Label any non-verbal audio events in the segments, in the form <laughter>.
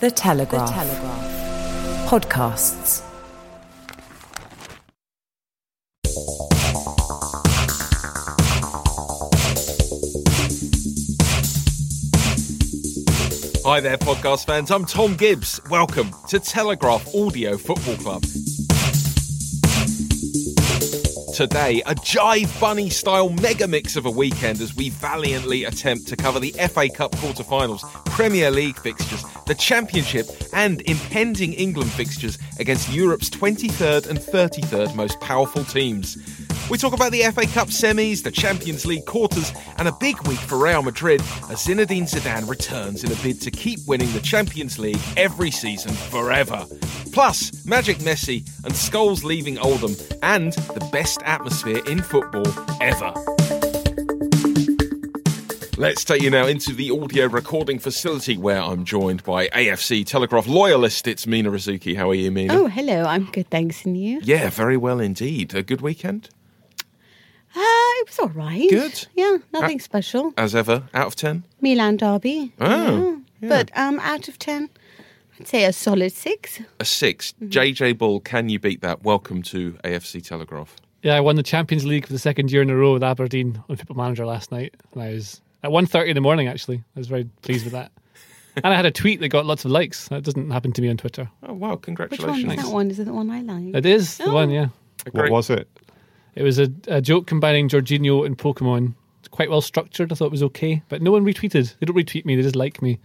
The Telegraph. The Telegraph. Podcasts. Hi there, podcast fans. I'm Tom Gibbs. Welcome to Telegraph Audio Football Club. Today, a Jive Bunny style mega mix of a weekend as we valiantly attempt to cover the FA Cup quarter-finals, Premier League fixtures, the Championship, and impending England fixtures against Europe's 23rd and 33rd most powerful teams. We talk about the FA Cup semis, the Champions League quarters, and a big week for Real Madrid as Zinedine Zidane returns in a bid to keep winning the Champions League every season forever. Plus, Magic Messi and Scholes leaving Oldham, and the best atmosphere in football ever. Let's take you now into the audio recording facility where I'm joined by AFC Telegraph loyalist. It's Mina Rzouki. How are you, Mina? Oh, hello. I'm good, thanks. And you? Yeah, very well indeed. A good weekend? Uh, it was all right. Good. Yeah, nothing Uh, special. As ever, out of 10? Milan derby. Oh, Yeah. But um, out of 10, I'd say a solid six. A 6 Mm-hmm. JJ Bull, can you beat that? Welcome to AFC Telegraph. Yeah, I won the Champions League for the second year in a row with Aberdeen on Football Manager last night, and I was at 1.30 in the morning. Actually, I was very pleased with that. <laughs> and I had a tweet that got lots of likes. That doesn't happen to me on Twitter. Oh, wow, Congratulations. Which congratulations. one is that one? Is it the one I like? It is the Oh. one, yeah. What was it? It was a, a joke combining Jorginho and Pokemon. It's quite well structured. I thought it was okay, but no one retweeted. They don't retweet me. They just like me,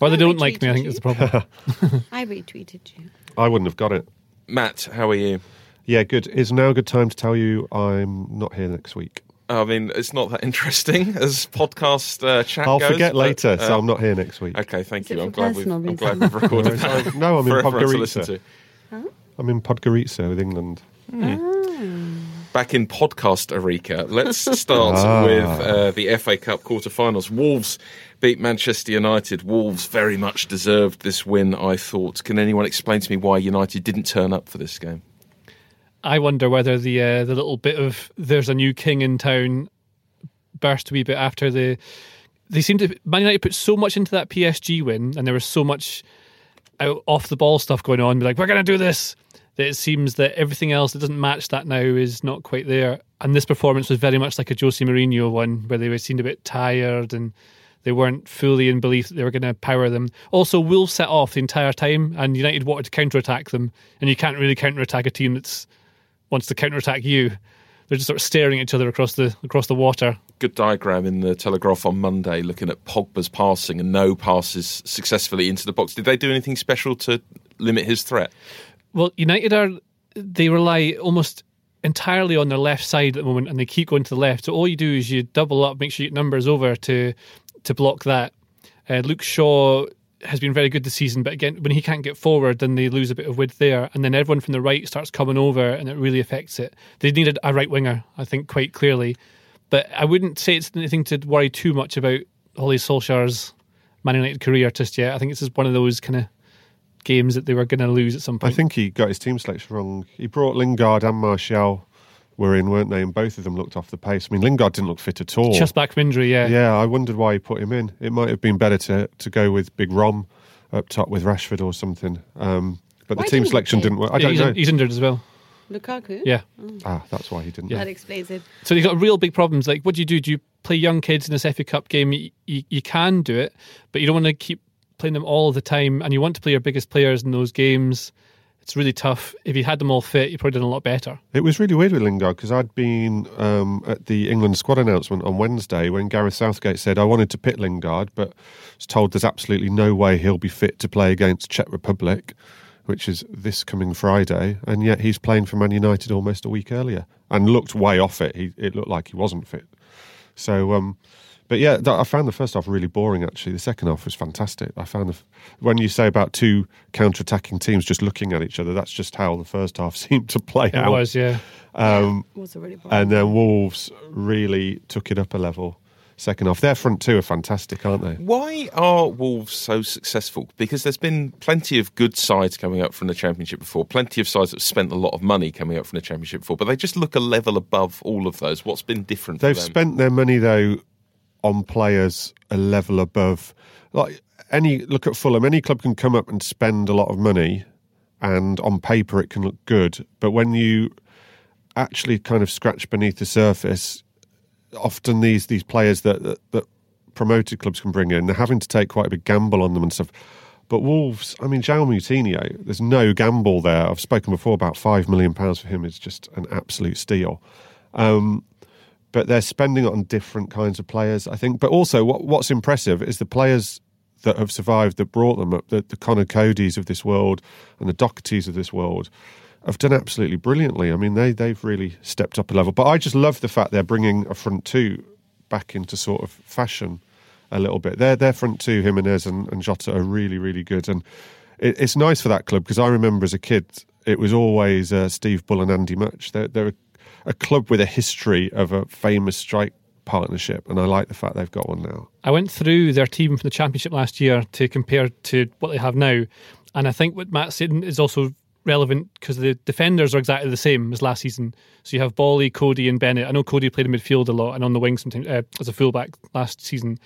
or they I don't like me. I retweeted think you. is the problem. I retweeted you. I wouldn't have got it. Matt, how are you? Yeah, good. Is now a good time to tell you I'm not here next week? I mean, it's not that interesting <laughs> as podcast uh, chat I'll goes, forget but, later, uh, so I'm not here next week. Okay, thank you. I'm glad, we've, personal I'm glad we've recorded No, that. no, I'm in <laughs> for everyone to listen Podgorica. to. I'm in Podgorica with England. Back in podcast Eureka, let's start <laughs> Ah. with uh, the FA Cup quarter-finals. Wolves beat Manchester United. Wolves very much deserved this win, I thought. Can anyone explain to me why United didn't turn up for this game? I wonder whether the uh, the little bit of "there's a new king in town" burst a wee bit after the. They seemed to Man United put so much into that PSG win, and there was so much out off the ball stuff going on. Be like, we're going to do this. That it seems that everything else that doesn't match that now is not quite there. And this performance was very much like a Jose Mourinho one, where they seemed a bit tired and they weren't fully in belief that they were going to power them. Also, Wolves set off the entire time, and United wanted to counter attack them, and you can't really counter attack a team that's wants to counter attack you. They're just sort of staring at each other across the across the water. Good diagram in the Telegraph on Monday looking at Pogba's passing and no passes successfully into the box. Did they do anything special to limit his threat? Well, United are they rely almost entirely on their left side at the moment, and they keep going to the left. So all you do is you double up, make sure your numbers over to to block that. Uh, Luke Shaw has been very good this season, but again, when he can't get forward, then they lose a bit of width there, and then everyone from the right starts coming over, and it really affects it. They needed a right winger, I think, quite clearly. But I wouldn't say it's anything to worry too much about Ole Solskjaer's Man United career just yet. I think it's just one of those kind of games that they were going to lose at some point. I think he got his team selection wrong. He brought Lingard and Martial were in, weren't they? And both of them looked off the pace. I mean, Lingard didn't look fit at all. Just back from injury, yeah. yeah, I wondered why he put him in. It might have been better to, to go with Big Rom up top with Rashford or something. Um, but Why the team didn't selection play? didn't work. I Yeah, don't he's, know. he's injured as well. Lukaku? Yeah. Ah, that's why he didn't. Yeah. That explains it. So you've got real big problems. Like, what do you do? Do you play young kids in this FA Cup game? You, you, you can do it, but you don't want to keep playing them all the time. And you want to play your biggest players in those games. It's really tough. If you had them all fit, you probably done a lot better. It was really weird with Lingard because I'd been um, at the England squad announcement on Wednesday when Gareth Southgate said I wanted to pit Lingard, but was told there's absolutely no way he'll be fit to play against Czech Republic, which is this coming Friday, and yet he's playing for Man United almost a week earlier and looked way off it. He, it looked like he wasn't fit. So, um, but yeah, I found the first half really boring. Actually, the second half was fantastic. I found the, when you say about two counter-attacking teams just looking at each other, that's just how the first half <laughs> seemed to play It out. was, yeah. Um, It was already and then Wolves really took it up a level. Second half, their front two are fantastic, aren't they? Why are Wolves so successful? Because there's been plenty of good sides coming up from the Championship before, plenty of sides that have spent a lot of money coming up from the Championship before, but they just look a level above all of those. What's been different They've for them? spent their money though on players a level above. Like any look at Fulham. Any club can come up and spend a lot of money, and on paper it can look good. But when you actually kind of scratch beneath the surface, often these these players that that, that promoted clubs can bring in, they're having to take quite a big gamble on them and stuff. But Wolves, I mean, João Moutinho, there's no gamble there. I've spoken before about five million pounds for him is just an absolute steal. Um, but they're spending it on different kinds of players, I think. But also, what, what's impressive is the players that have survived that brought them up, the, the Conor Codys of this world and the Dohertys of this world, have done absolutely brilliantly. I mean, they they've really stepped up a level. But I just love the fact they're bringing a front two back into sort of fashion a little bit. Their their front two, Jimenez and, and Jota, are really really good, and it, it's nice for that club because I remember as a kid it was always uh, Steve Bull and Andy Mutch. They're, they're a, a club with a history of a famous strike partnership, and I like the fact they've got one now. I went through their team from the championship last year to compare to what they have now, and I think what Matt said is also relevant because the defenders are exactly the same as last season. So you have Boly, Cody, and Bennett. I know Cody played in midfield a lot and on the wing sometimes uh, as a fullback last season.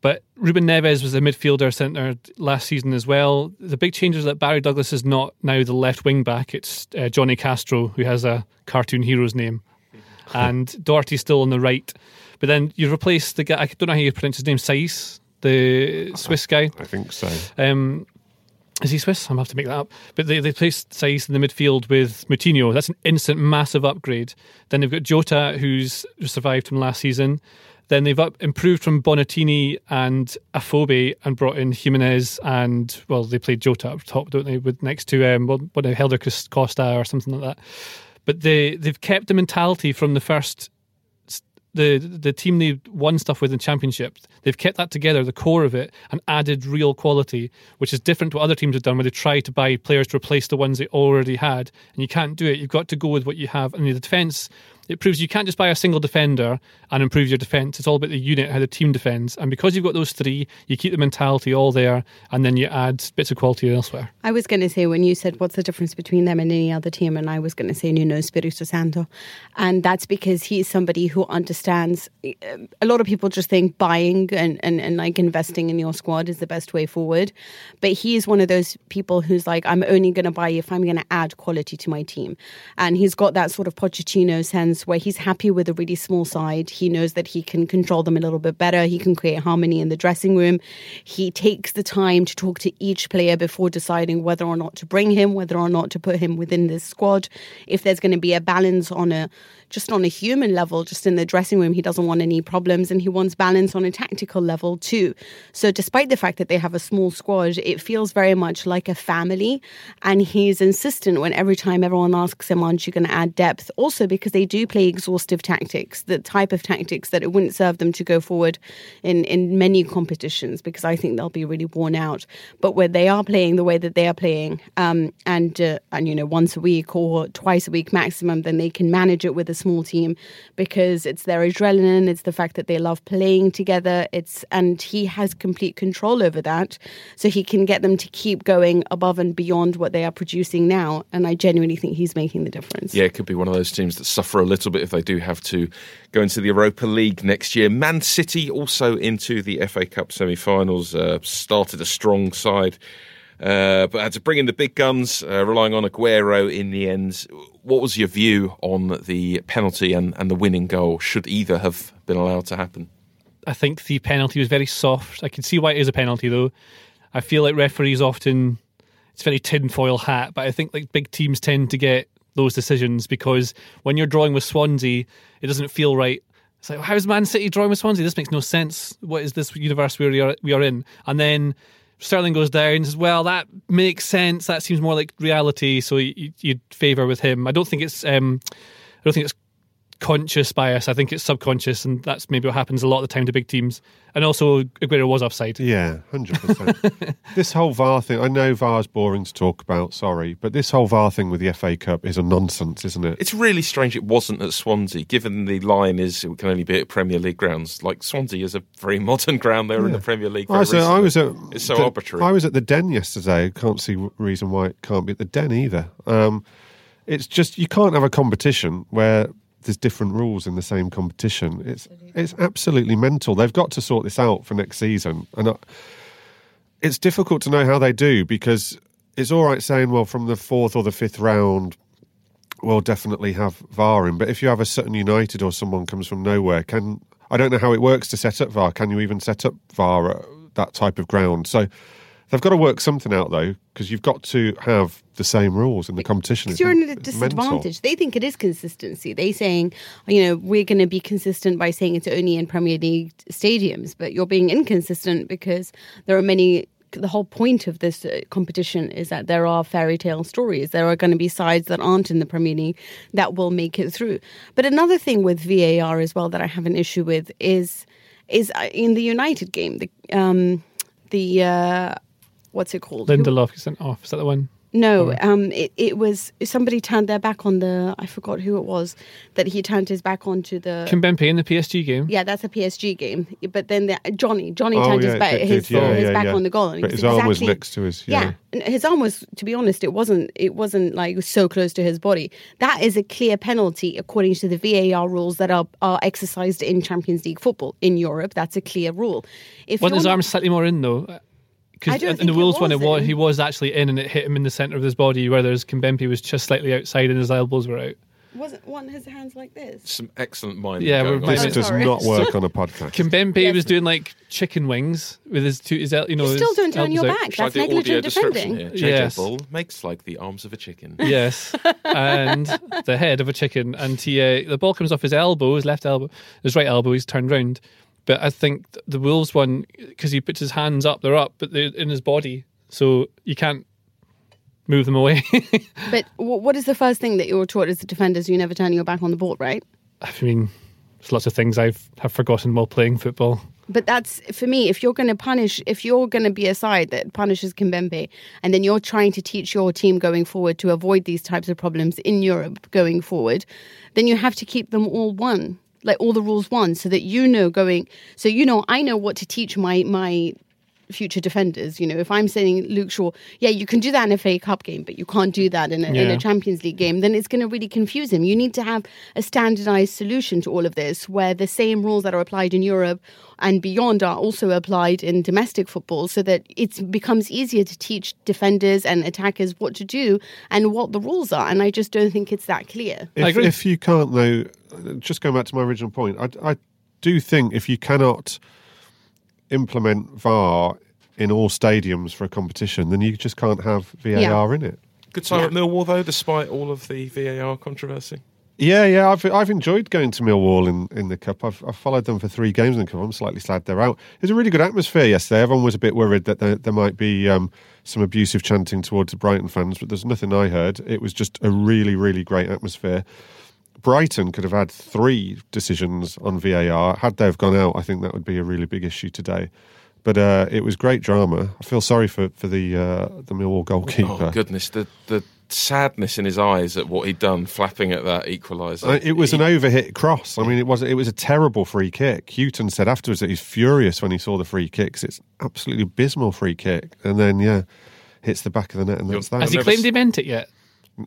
But Ruben Neves was a midfielder centre last season as well. The big change is that Barry Douglas is not now the left wing back. It's uh, Johnny Castro, who has a cartoon hero's name. <laughs> and Doherty's still on the right. But then you replace the guy, I don't know how you pronounce his name, Saiss, the Swiss guy. I think so. Um, is he Swiss? I'm have to make that up. But they, they placed Saiss in the midfield with Moutinho. That's an instant massive upgrade. Then they've got Jota, who's survived from last season. Then they've up, improved from Bonatini and Afobe and brought in Jimenez and, well, they played Jota up top, don't they, with next to um, what, what Helder Costa or something like that. But they, they've kept the mentality from the first the the team they won stuff with in championships, they've kept that together, the core of it, and added real quality, which is different to what other teams have done, where they try to buy players to replace the ones they already had, and you can't do it. You've got to go with what you have. And the defense it proves you can't just buy a single defender and improve your defense. It's all about the unit, how the team defends. And because you've got those three, you keep the mentality all there and then you add bits of quality elsewhere. I was going to say, when you said what's the difference between them and any other team, and I was going to say Nuno Espirito Santo. And that's because he's somebody who understands. Eh, a lot of people just think buying and, and, and like investing in your squad is the best way forward. But he is one of those people who's like, I'm only going to buy if I'm going to add quality to my team. And he's got that sort of Pochettino sense where he's happy with a really small side. He knows that he can control them a little bit better. He can create harmony in the dressing room. He takes the time to talk to each player before deciding whether or not to bring him, whether or not to put him within this squad. If there's going to be a balance on a just on a human level, just in the dressing room, he doesn't want any problems and he wants balance on a tactical level too. So, despite the fact that they have a small squad, it feels very much like a family. And he's insistent when every time everyone asks him, Aren't you going to add depth? Also, because they do play exhaustive tactics, the type of tactics that it wouldn't serve them to go forward in, in many competitions, because I think they'll be really worn out. But where they are playing the way that they are playing, um, and, uh, and, you know, once a week or twice a week maximum, then they can manage it with a small team because it's their adrenaline, it's the fact that they love playing together. It's and he has complete control over that, so he can get them to keep going above and beyond what they are producing now. And I genuinely think he's making the difference. Yeah, it could be one of those teams that suffer a little bit if they do have to go into the Europa League next year. Man City also into the FA Cup semi-finals. Uh, started a strong side. Uh, but had to bring in the big guns, uh, relying on Aguero in the end. What was your view on the penalty and, and the winning goal? Should either have been allowed to happen? I think the penalty was very soft. I can see why it is a penalty, though. I feel like referees often it's very tinfoil hat, but I think like big teams tend to get those decisions because when you're drawing with Swansea, it doesn't feel right. It's like, how's Man City drawing with Swansea? This makes no sense. What is this universe we are, we are in? And then Sterling goes down and says, "Well, that makes sense. That seems more like reality." So you, would favour with him. I don't think it's. Um, I don't think it's conscious bias. I think it's subconscious, and that's maybe what happens a lot of the time to big teams. And also, Aguero was offside. Yeah, hundred percent. <laughs> This whole VAR thing. I know VAR's boring to talk about. Sorry, but this whole VAR thing with the FA Cup is a nonsense, isn't it? It's really strange. It wasn't at Swansea, given the line is it can only be at Premier League grounds. Like Swansea is a very modern ground. They're yeah. in the Premier League. I was, at, I was, at. It's so the, arbitrary. I was at the Den yesterday. Can't see reason why it can't be at the Den either. Um, it's just you can't have a competition where there's different rules in the same competition. It's it's absolutely mental. They've got to sort this out for next season. And I, it's difficult to know how they do because it's all right saying, well, from the fourth or the fifth round, we'll definitely have VAR in. But if you have a Sutton United or someone comes from nowhere, can I don't know how it works to set up VAR. Can you even set up VAR at that type of ground? So they've got to work something out though, because you've got to have the same rules in the competition. Because you're at a disadvantage. They think it is consistency. They saying, you know, we're going to be consistent by saying it's only in Premier League stadiums, but you're being inconsistent because there are many. The whole point of this uh, competition is that there are fairy tale stories. There are going to be sides that aren't in the Premier League that will make it through. But another thing with VAR as well that I have an issue with is is uh, in the United game the um, the uh, what's it called? Who- Lindelof gets sent off. Is that the one? no, um, it, it was somebody turned their back on the. I forgot who it was that he turned his back on to the. Kimpembe in the PSG game. yeah, that's a PSG game. But then the, Johnny, Johnny Oh, turned yeah, his back, did, his, yeah, his yeah, back yeah. on the goal, and But it was his arm was exactly- next to his- yeah. and his arm was, to be honest, it wasn't. It wasn't like so close to his body. That is a clear penalty according to the VAR rules that are are exercised in Champions League football in Europe. That's a clear rule. If Wasn't you're his not- arm slightly more in though? I Because don't in the it Wolves one, it was, he was actually in and it hit him in the centre of his body, whereas Kimpembe was just slightly outside and his elbows were out. wasn't one his hands like this. Some excellent mind. Yeah, we're This Oh, does sorry. not work on a podcast. <laughs> Kimpembe Yes. was doing like chicken wings with his two, his, el- you know, You still his don't turn your out. back. Shall I That's do audio negligent description defending. here? JJ Yes. Bull makes like the arms of a chicken. <laughs> Yes, and the head of a chicken, and he uh, the ball comes off his elbow, his left elbow, his right elbow. He's turned round, but I think the Wolves one because he puts his hands up, they're up, but they're in his body, so you can't move them away. <laughs> But what is the first thing that you were taught as a defender? Is you never turn your back on the ball, right? I mean, there's lots of things I've have forgotten while playing football. But that's for me. If you're going to punish, if you're going to be a side that punishes Kimpembe, and then you're trying to teach your team going forward to avoid these types of problems in Europe going forward, then you have to keep them all one, like all the rules one, so that you know going. So you know, I know what to teach my my future defenders. You know, if I'm saying Luke Shaw, yeah, you can do that in a FA Cup game, but you can't do that in a, in a Champions League game, then it's going to really confuse him. You need to have a standardized solution to all of this where the same rules that are applied in Europe and beyond are also applied in domestic football so that it becomes easier to teach defenders and attackers what to do and what the rules are. And I just don't think it's that clear. If, if you can't, though, just going back to my original point, I, I do think if you cannot implement VAR in all stadiums for a competition, then you just can't have VAR in it. Good time Yeah. at Millwall though, despite all of the VAR controversy. Yeah, yeah, I've I've enjoyed going to Millwall in, in the cup. I've, I've followed them for three games in the cup. I'm slightly sad they're out. It was a really good atmosphere yesterday. Everyone was a bit worried that there, there might be um, some abusive chanting towards the Brighton fans, but there's nothing I heard. It was just a really, really great atmosphere. Brighton could have had three decisions on VAR. Had they have gone out, I think that would be a really big issue today. But uh, it was great drama. I feel sorry for for the uh, the Millwall goalkeeper. Oh goodness, the the sadness in his eyes at what he'd done, flapping at that equaliser. Uh, it was an overhit cross. I mean, it was it was a terrible free kick. Houghton said afterwards that he's furious when he saw the free kicks. It's absolutely abysmal free kick, and then yeah, hits the back of the net, and that's You'll- Has he claimed he meant it yet?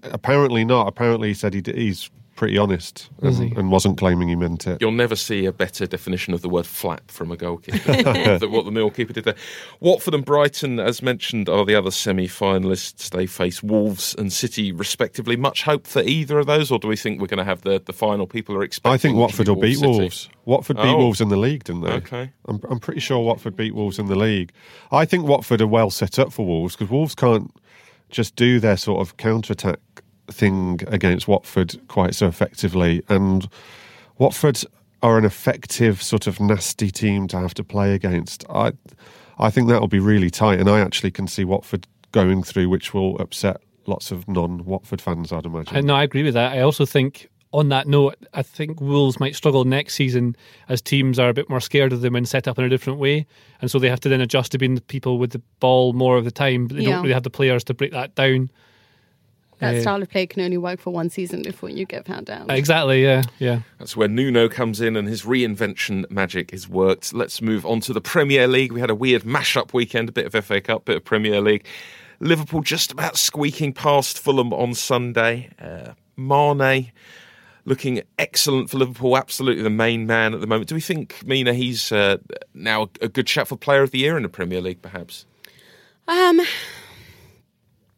Apparently not. Apparently he said he d- he's pretty honest and, he? and wasn't claiming he meant it. You'll never see a better definition of the word flap from a goalkeeper <laughs> than what the Mill keeper did there. Watford and Brighton, as mentioned, are the other semi finalists. They face Wolves and City, respectively. Much hope for either of those, or do we think we're going to have the, the final people are expecting? I think Watford be will beat City? Wolves. Watford beat Oh. Wolves in the league, didn't they? Okay. I'm, I'm pretty sure Watford beat Wolves in the league. I think Watford are well set up for Wolves because Wolves can't just do their sort of counter attack thing against Watford quite so effectively. And Watford are an effective, sort of nasty team to have to play against. I, I think that will be really tight. And I actually can see Watford going through, which will upset lots of non Watford fans, I'd imagine. I, no, I agree with that. I also think, on that note, I think Wolves might struggle next season as teams are a bit more scared of them and set up in a different way, and so they have to then adjust to being the people with the ball more of the time. But they Yeah. don't really have the players to break that down. That Uh, style of play can only work for one season before you get found out. Exactly. Yeah. Yeah. That's where Nuno comes in and his reinvention magic is worked. Let's move on to the Premier League. We had a weird mash-up weekend, a bit of FA Cup, bit of Premier League. Liverpool just about squeaking past Fulham on Sunday. Uh, Mane looking excellent for Liverpool, absolutely the main man at the moment. Do we think, Mina, he's uh, now a good shot for Player of the Year in the Premier League, perhaps? Um, That's I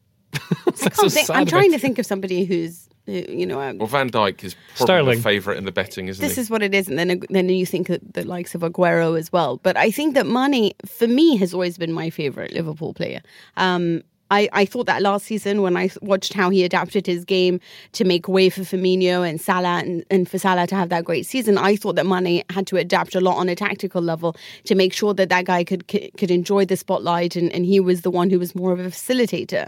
so can't think- I'm trying to think of somebody who's, uh, you know, um, Well, Van Dijk is probably Sterling. the favourite in the betting, isn't this he? This is what it is, and then then you think of the likes of Aguero as well. But I think that Mane, for me, has always been my favorite Liverpool player. Um, I, I thought that last season when I watched how he adapted his game to make way for Firmino and Salah and, and for Salah to have that great season, I thought that Mane had to adapt a lot on a tactical level to make sure that that guy could could, enjoy the spotlight and, and he was the one who was more of a facilitator.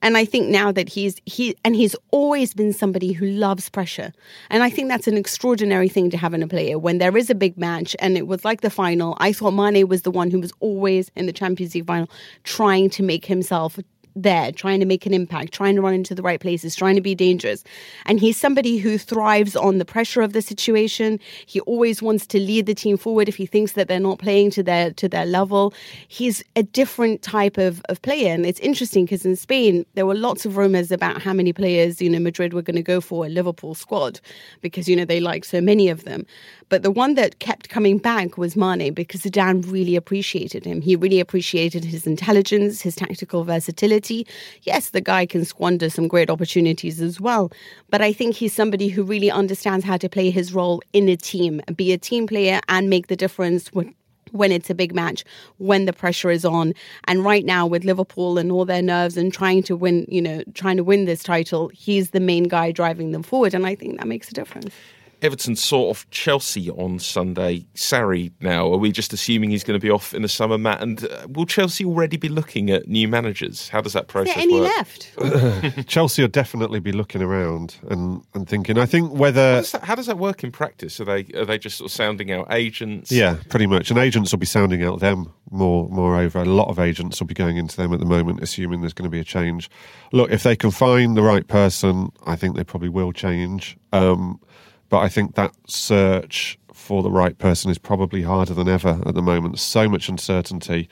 And I think now that he's he and he's always been somebody who loves pressure. And I think that's an extraordinary thing to have in a player. When there is a big match and it was like the final, I thought Mane was the one who was always in the Champions League final trying to make himself there, trying to make an impact, trying to run into the right places, trying to be dangerous. And he's somebody who thrives on the pressure of the situation. He always wants to lead the team forward if he thinks that they're not playing to their to their level. He's a different type of, of player. And it's interesting because in Spain there were lots of rumors about how many players, you know, Madrid were going to go for a Liverpool squad because, you know, they like so many of them. But the one that kept coming back was Mane because Zidane really appreciated him. He really appreciated his intelligence, his tactical versatility. Yes, the guy can squander some great opportunities as well. But I think he's somebody who really understands how to play his role in a team, be a team player and make the difference when when it's a big match, when the pressure is on. And right now with Liverpool and all their nerves and trying to win, you know, trying to win this title, he's the main guy driving them forward. And I think that makes a difference. Everton sort of Chelsea on Sunday. Sarri now. Are we just assuming he's going to be off in the summer, Matt? And uh, will Chelsea already be looking at new managers? How does that process there any work? left? <laughs> Chelsea will definitely be looking around and, and thinking. I think How whether does, that, how does that work in practice? Are they are they just sort of sounding out agents? Yeah, pretty much. And agents will be sounding out them more. Moreover, a lot of agents will be going into them at the moment, assuming there's going to be a change. Look, if they can find the right person, I think they probably will change. Um, but I think that search for the right person is probably harder than ever at the moment. There's so much uncertainty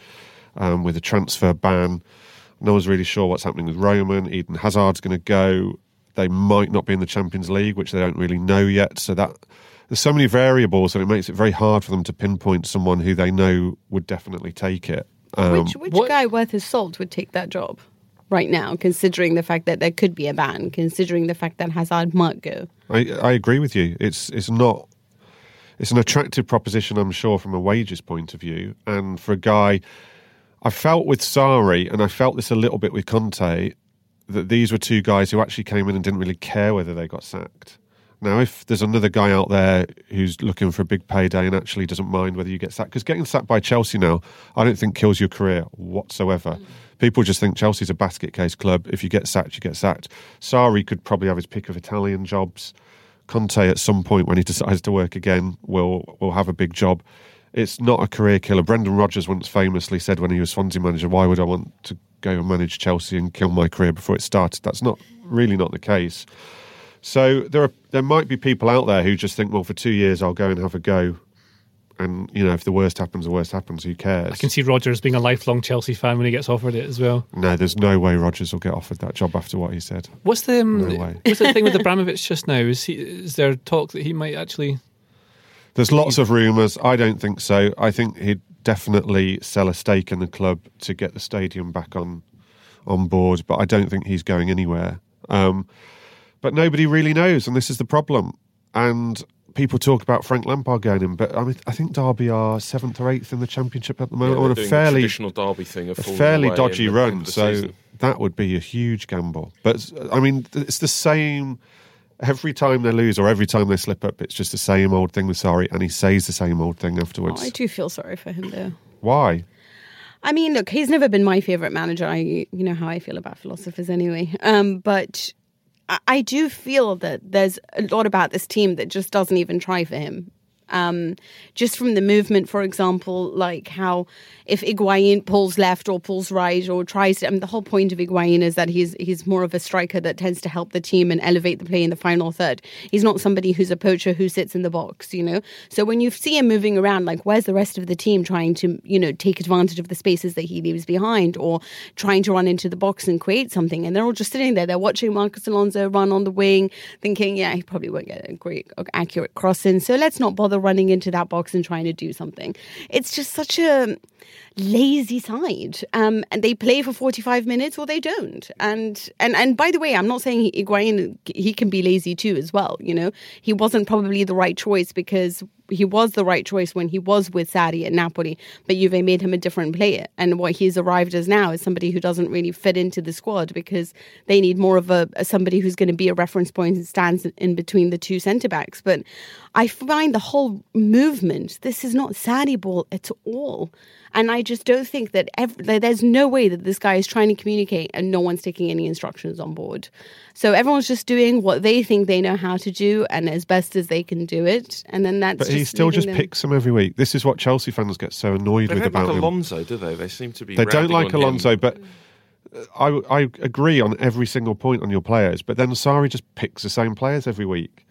um, with the transfer ban. No one's really sure what's happening with Roman. Eden Hazard's going to go. They might not be in the Champions League, which they don't really know yet. So that there's so many variables, that it makes it very hard for them to pinpoint someone who they know would definitely take it. Um, which which what- guy worth his salt would take that job right now, considering the fact that there could be a ban, considering the fact that Hazard might go? I, I agree with you. It's it's not. It's an attractive proposition, I'm sure, from a wages point of view, and for a guy. I felt with Sarri, and I felt this a little bit with Conte, that these were two guys who actually came in and didn't really care whether they got sacked. Now, if there's another guy out there who's looking for a big payday and actually doesn't mind whether you get sacked, because getting sacked by Chelsea now, I don't think kills your career whatsoever. Mm. People just think Chelsea's a basket case club. If you get sacked, you get sacked. Sarri could probably have his pick of Italian jobs. Conte, at some point when he <laughs> decides to work again, will will have a big job. It's not a career killer. Brendan Rodgers once famously said when he was Swansea manager, "Why would I want to go and manage Chelsea and kill my career before it started?" That's not really not the case. So there are there might be people out there who just think, well, for two years I'll go and have a go, and you know if the worst happens, the worst happens. Who cares? I can see Rodgers being a lifelong Chelsea fan when he gets offered it as well. no, there's no way Rodgers will get offered that job after what he said. What's the um, No way. what's the thing with Abramovich just now? Is he is there talk that he might actually? There's lots of rumours. I don't think so. I think he'd definitely sell a stake in the club to get the stadium back on on board, but I don't think he's going anywhere. Um, but nobody really knows, and this is the problem. And people talk about Frank Lampard going in, but I mean, I think Derby are seventh or eighth in the Championship at the moment they're on a doing the fairly traditional derby thing, a fairly dodgy run. So season. that would be a huge gamble. But I mean, it's the same. Every time they lose or every time they slip up, it's just the same old thing with Sarri, and he says the same old thing Oh, afterwards. I do feel sorry for him though. Why? I mean, look, he's never been my favorite manager. I, you know how I feel about philosophers anyway. Um, but I, do feel that there's a lot about this team that just doesn't even try for him. Um, just from the movement, for example, like how if Higuain pulls left or pulls right or tries to, I mean, the whole point of Higuain is that he's he's more of a striker that tends to help the team and elevate the play in the final third. He's not somebody who's a poacher who sits in the box, you know. So when you see him moving around, like where's the rest of the team trying to, you know, take advantage of the spaces that he leaves behind or trying to run into the box and create something? And they're all just sitting there. They're watching Marcus Alonso run on the wing, thinking, yeah, he probably won't get a great, accurate cross in. So let's not bother running into that box and trying to do something. It's just such a lazy side, um, and they play for forty five minutes or they don't. And and and by the way, I'm not saying Higuain he can be lazy too as well. You know, he wasn't probably the right choice because he was the right choice when he was with Sarri at Napoli, but Juve made him a different player. And what he's arrived as now is somebody who doesn't really fit into the squad because they need more of a, somebody who's going to be a reference point and stands in between the two centre backs. But I find the whole movement, this is not Sarri ball at all. And I just don't think that ev- there's no way that this guy is trying to communicate and no one's taking any instructions on board. So everyone's just doing what they think they know how to do and as best as they can do it. And then that's. But he still just them. picks them every week. This is what Chelsea fans get so annoyed They with don't about like him. Alonso, do they? They seem to be. They don't like on him. Alonso, but uh, I, I agree on every single point on your players. But then Sarri just picks the same players every week.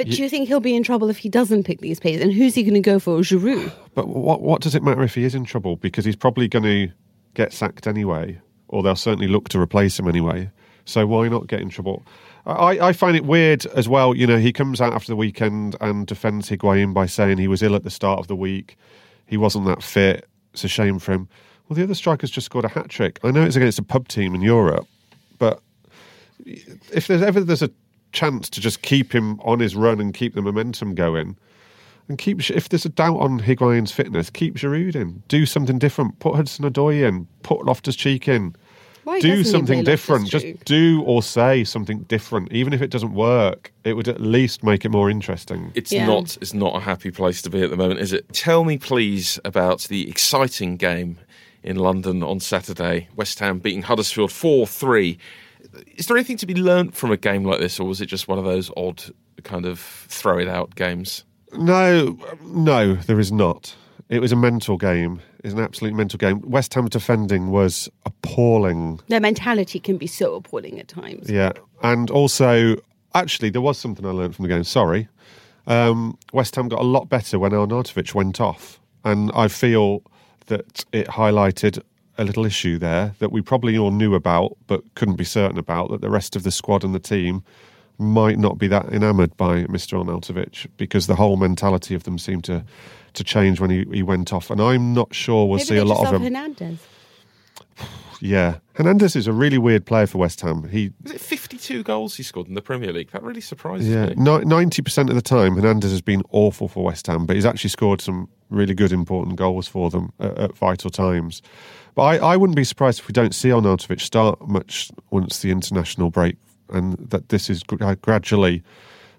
But do you think he'll be in trouble if he doesn't pick these players? And who's he going to go for? Giroud? <sighs> But what what does it matter if he is in trouble? Because he's probably going to get sacked anyway, or they'll certainly look to replace him anyway. So why not get in trouble? I, I find it weird as well. You know, he comes out after the weekend and defends Higuain by saying he was ill at the start of the week. He wasn't that fit. It's a shame for him. Well, the other striker's just scored a hat trick. I know it's against a pub team in Europe, but if there's ever there's a chance to just keep him on his run and keep the momentum going, and keep if there's a doubt on Higuain's fitness, keep Giroud in. Do something different. Put Hudson Odoi in. Put Loftus Cheek in. Why do something different. Just do or say something different. Even if it doesn't work, it would at least make it more interesting. It's Yeah. not. It's not a happy place to be at the moment, is it? Tell me, please, about the exciting game in London on Saturday. West Ham beating Huddersfield four three. Is there anything to be learnt from a game like this, or was it just one of those odd kind of throw it out games? No, no, there is not. It was a mental game. It's an absolute mental game. West Ham defending was appalling. Their mentality can be so appalling at times. Yeah, and also, actually, there was something I learned from the game. Sorry, um, West Ham got a lot better when Arnautovic went off, and I feel that it highlighted a little issue there that we probably all knew about but couldn't be certain about. That the rest of the squad and the team might not be that enamoured by Mr. Arnautovic because the whole mentality of them seemed to to change when he, he went off, and I'm not sure we'll Maybe see a lot of him. Hernandez. Yeah, Hernandez is a really weird player for West Ham. He Was it fifty-two goals he scored in the Premier League? That really surprises me. Yeah, me. ninety percent of the time, Hernandez has been awful for West Ham, but he's actually scored some really good, important goals for them at, at vital times. But I, I wouldn't be surprised if we don't see Arnautovic start much once the international break, and that this is gradually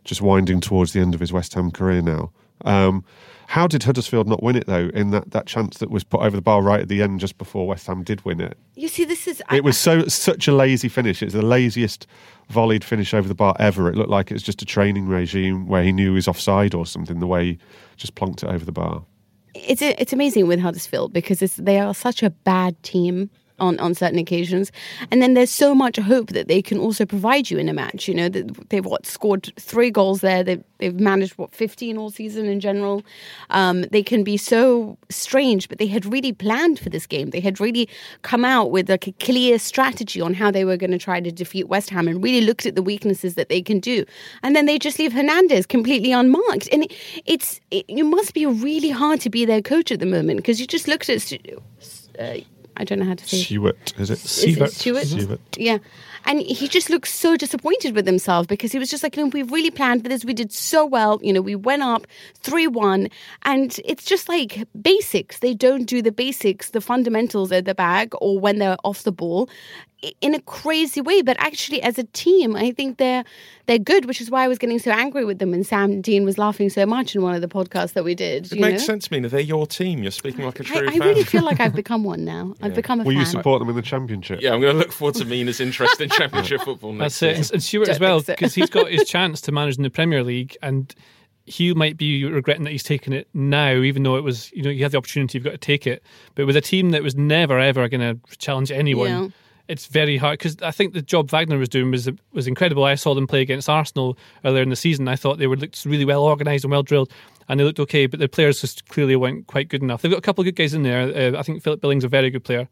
just winding towards the end of his West Ham career now. Um, how did Huddersfield not win it though? In that, that chance that was put over the bar right at the end, just before West Ham did win it, You see, this is. I- it was so such a lazy finish. It's the laziest volleyed finish over the bar ever. It looked like it was just a training regime where he knew he was offside or something. The way he just plonked it over the bar. it's it's amazing with Huddersfield because it's, they are such a bad team on, on certain occasions, and then there's so much hope that they can also provide you in a match. You know, they've what scored three goals there. They've they've managed what 15 all season in general. Um, they can be so strange, but they had really planned for this game. They had really come out with like a clear strategy on how they were going to try to defeat West Ham, and really looked at the weaknesses that they can do. And then they just leave Hernandez completely unmarked, and it, it's it, you must be really hard to be their coach at the moment because you just looked at. Uh, I don't know how to say. Stewart, is it? Is it Siewert. Stewart? Siewert. Yeah. And he just looks so disappointed with himself because he was just like, you know, we really planned for this. We did so well. You know, we went up 3 1. And it's just like basics. They don't do the basics, the fundamentals at the back or when they're off the ball in a crazy way. But actually, as a team, I think they're they're good, which is why I was getting so angry with them. And Sam Dean was laughing so much in one of the podcasts that we did. It you makes know? sense, Mina. They're your team. You're speaking like a true I, I fan. really feel like I've <laughs> become one now. I've become a Will you support them in the championship? yeah, I'm going to look forward to Mina's interest in Championship football next That's it. And, Stuart as well, because he's got his <laughs> chance to manage in the Premier League, and he might be regretting that he's taken it now, even though it was, you know, you had the opportunity, you've got to take it. But with a team that was never ever going to challenge anyone, Yeah. It's very hard. Because I think the job Wagner was doing was was incredible. I saw them play against Arsenal earlier in the season. I thought they were looked really well organised and well drilled. And they looked okay, but the players just clearly weren't quite good enough. They've got a couple of good guys in there. Uh, I think Philip Billing's a very good player,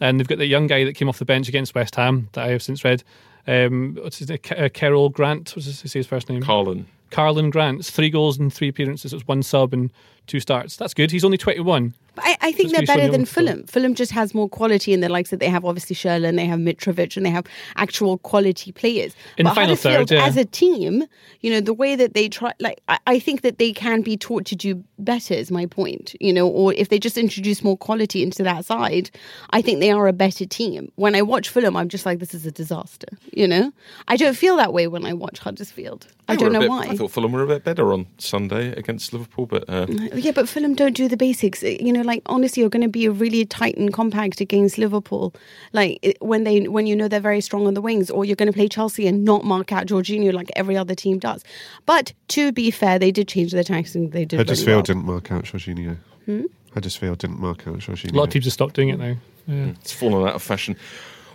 and they've got the young guy that came off the bench against West Ham that I have since read. Um, what's his name? Uh, Carol Grant. What's his, say his first name? Karlan. Karlan Grant. Three goals and three appearances. It was one sub and two starts. That's good. He's only twenty one. I, I think Just they're better than. Fulham. Fulham just has more quality in the likes that they have obviously Sherlin, they have Mitrovic, and they have actual quality players. In the but final Huddersfield, third, yeah. as a team, you know, the way that they try, like, I, I think that they can be taught to do better, is my point, you know, or if they just introduce more quality into that side, I think they are a better team. When I watch Fulham, I'm just like, this is a disaster, you know? I don't feel that way when I watch Huddersfield. I don't know bit- why. I thought Fulham were a bit better on Sunday against Liverpool, but uh, Yeah, but Fulham don't do the basics. You know, like honestly, you're going to be a really tight and compact against Liverpool. Like when they when you know they're very strong on the wings, or you're going to play Chelsea and not mark out Jorginho like every other team does. But to be fair, they did change their tactics and they did. really Huddersfield well. didn't mark out Jorginho. Hmm? Huddersfield didn't mark out Jorginho. A lot of teams have stopped doing it now. Yeah. it's fallen out of fashion.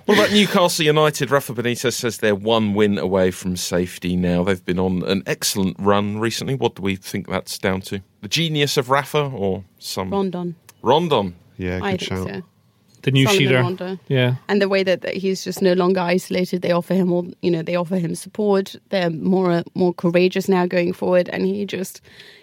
What about Newcastle United? Rafa Benitez says they're one win away from safety now. They've been on an excellent run recently. What do we think that's down to? The genius of Rafa or some Rondon. Rondon? Yeah, I good think shout. so. The new Solomon Shearer. Rondon. Yeah. And the way that, that he's just no longer isolated, they offer him all, you know, they offer him support. They're more more courageous now going forward, and he just,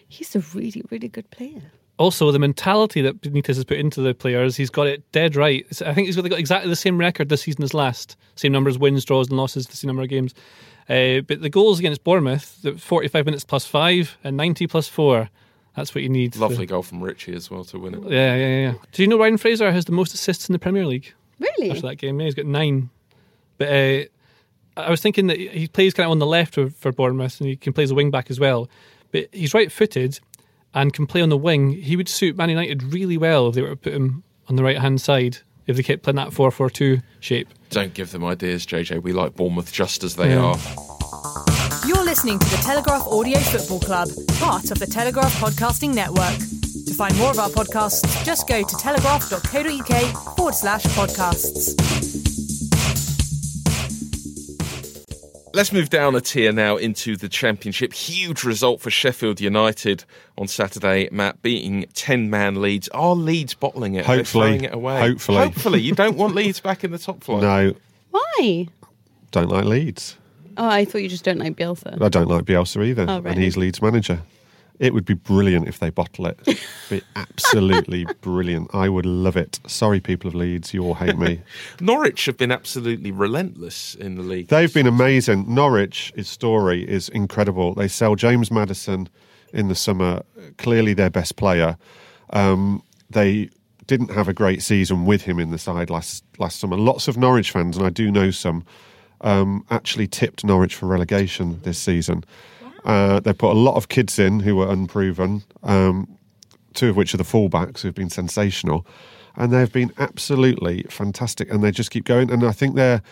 he's a really really good player. Also, the mentality that Benitez has put into the players, he's got it dead right. I think he's got got exactly the same record this season as last. Same numbers, wins, draws, and losses, the same number of games. Uh, but the goals against Bournemouth, the 45 minutes plus five and 90 plus four, that's what you need. Lovely goal from Richie as well to win it. Yeah, yeah, yeah. Do you know Ryan Fraser has the most assists in the Premier League Really? after that game? Yeah, he's got nine. But uh, I was thinking that he plays kind of on the left for, for Bournemouth and he can play as a wing back as well. But he's right footed and can play on the wing. He would suit Man United really well if they were to put him on the right hand side, if they kept playing that 4 4 2 shape. Don't give them ideas, JJ. We like Bournemouth just as they Yeah. are. You're listening to the Telegraph Audio Football Club, part of the Telegraph Podcasting Network. To find more of our podcasts, just go to telegraph.co.uk forward slash podcasts. Let's move down a tier now into the Championship. Huge result for Sheffield United on Saturday, Matt, beating 10 man Leeds. Are Leeds bottling it? Hopefully. throwing it away? Hopefully. Hopefully. You don't want <laughs> Leeds back in the top flight. No, Why? don't like Leeds. Oh, I thought you just don't like Bielsa. I don't like Bielsa either, Oh, right. and he's Leeds manager. It would be brilliant if they bottle it. <laughs> be absolutely brilliant. I would love it. Sorry, people of Leeds, you all hate me. <laughs> Norwich have been absolutely relentless in the league. They've been amazing. Norwich's story is incredible. They sell James Maddison in the summer, clearly their best player. Um, they didn't have a great season with him in the side last last summer. Lots of Norwich fans, and I do know some, um, actually tipped Norwich for relegation this season. Uh, they put a lot of kids in who were unproven, um, two of which are the fullbacks who've been sensational, and they've been absolutely fantastic. And they just keep going. And I think they're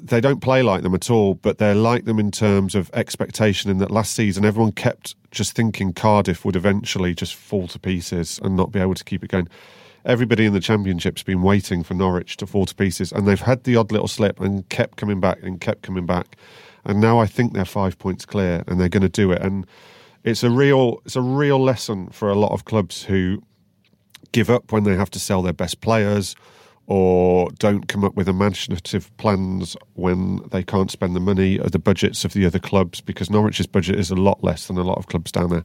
they don't play like them at all, but they're like them in terms of expectation. In that last season, everyone kept just thinking Cardiff would eventually just fall to pieces and not be able to keep it going. Everybody in the championship's been waiting for Norwich to fall to pieces, and they've had the odd little slip and kept coming back and kept coming back. And now I think they're five points clear, and they're going to do it. And it's a real, it's a real lesson for a lot of clubs who give up when they have to sell their best players or don't come up with imaginative plans when they can't spend the money or the budgets of the other clubs because Norwich's budget is a lot less than a lot of clubs down there.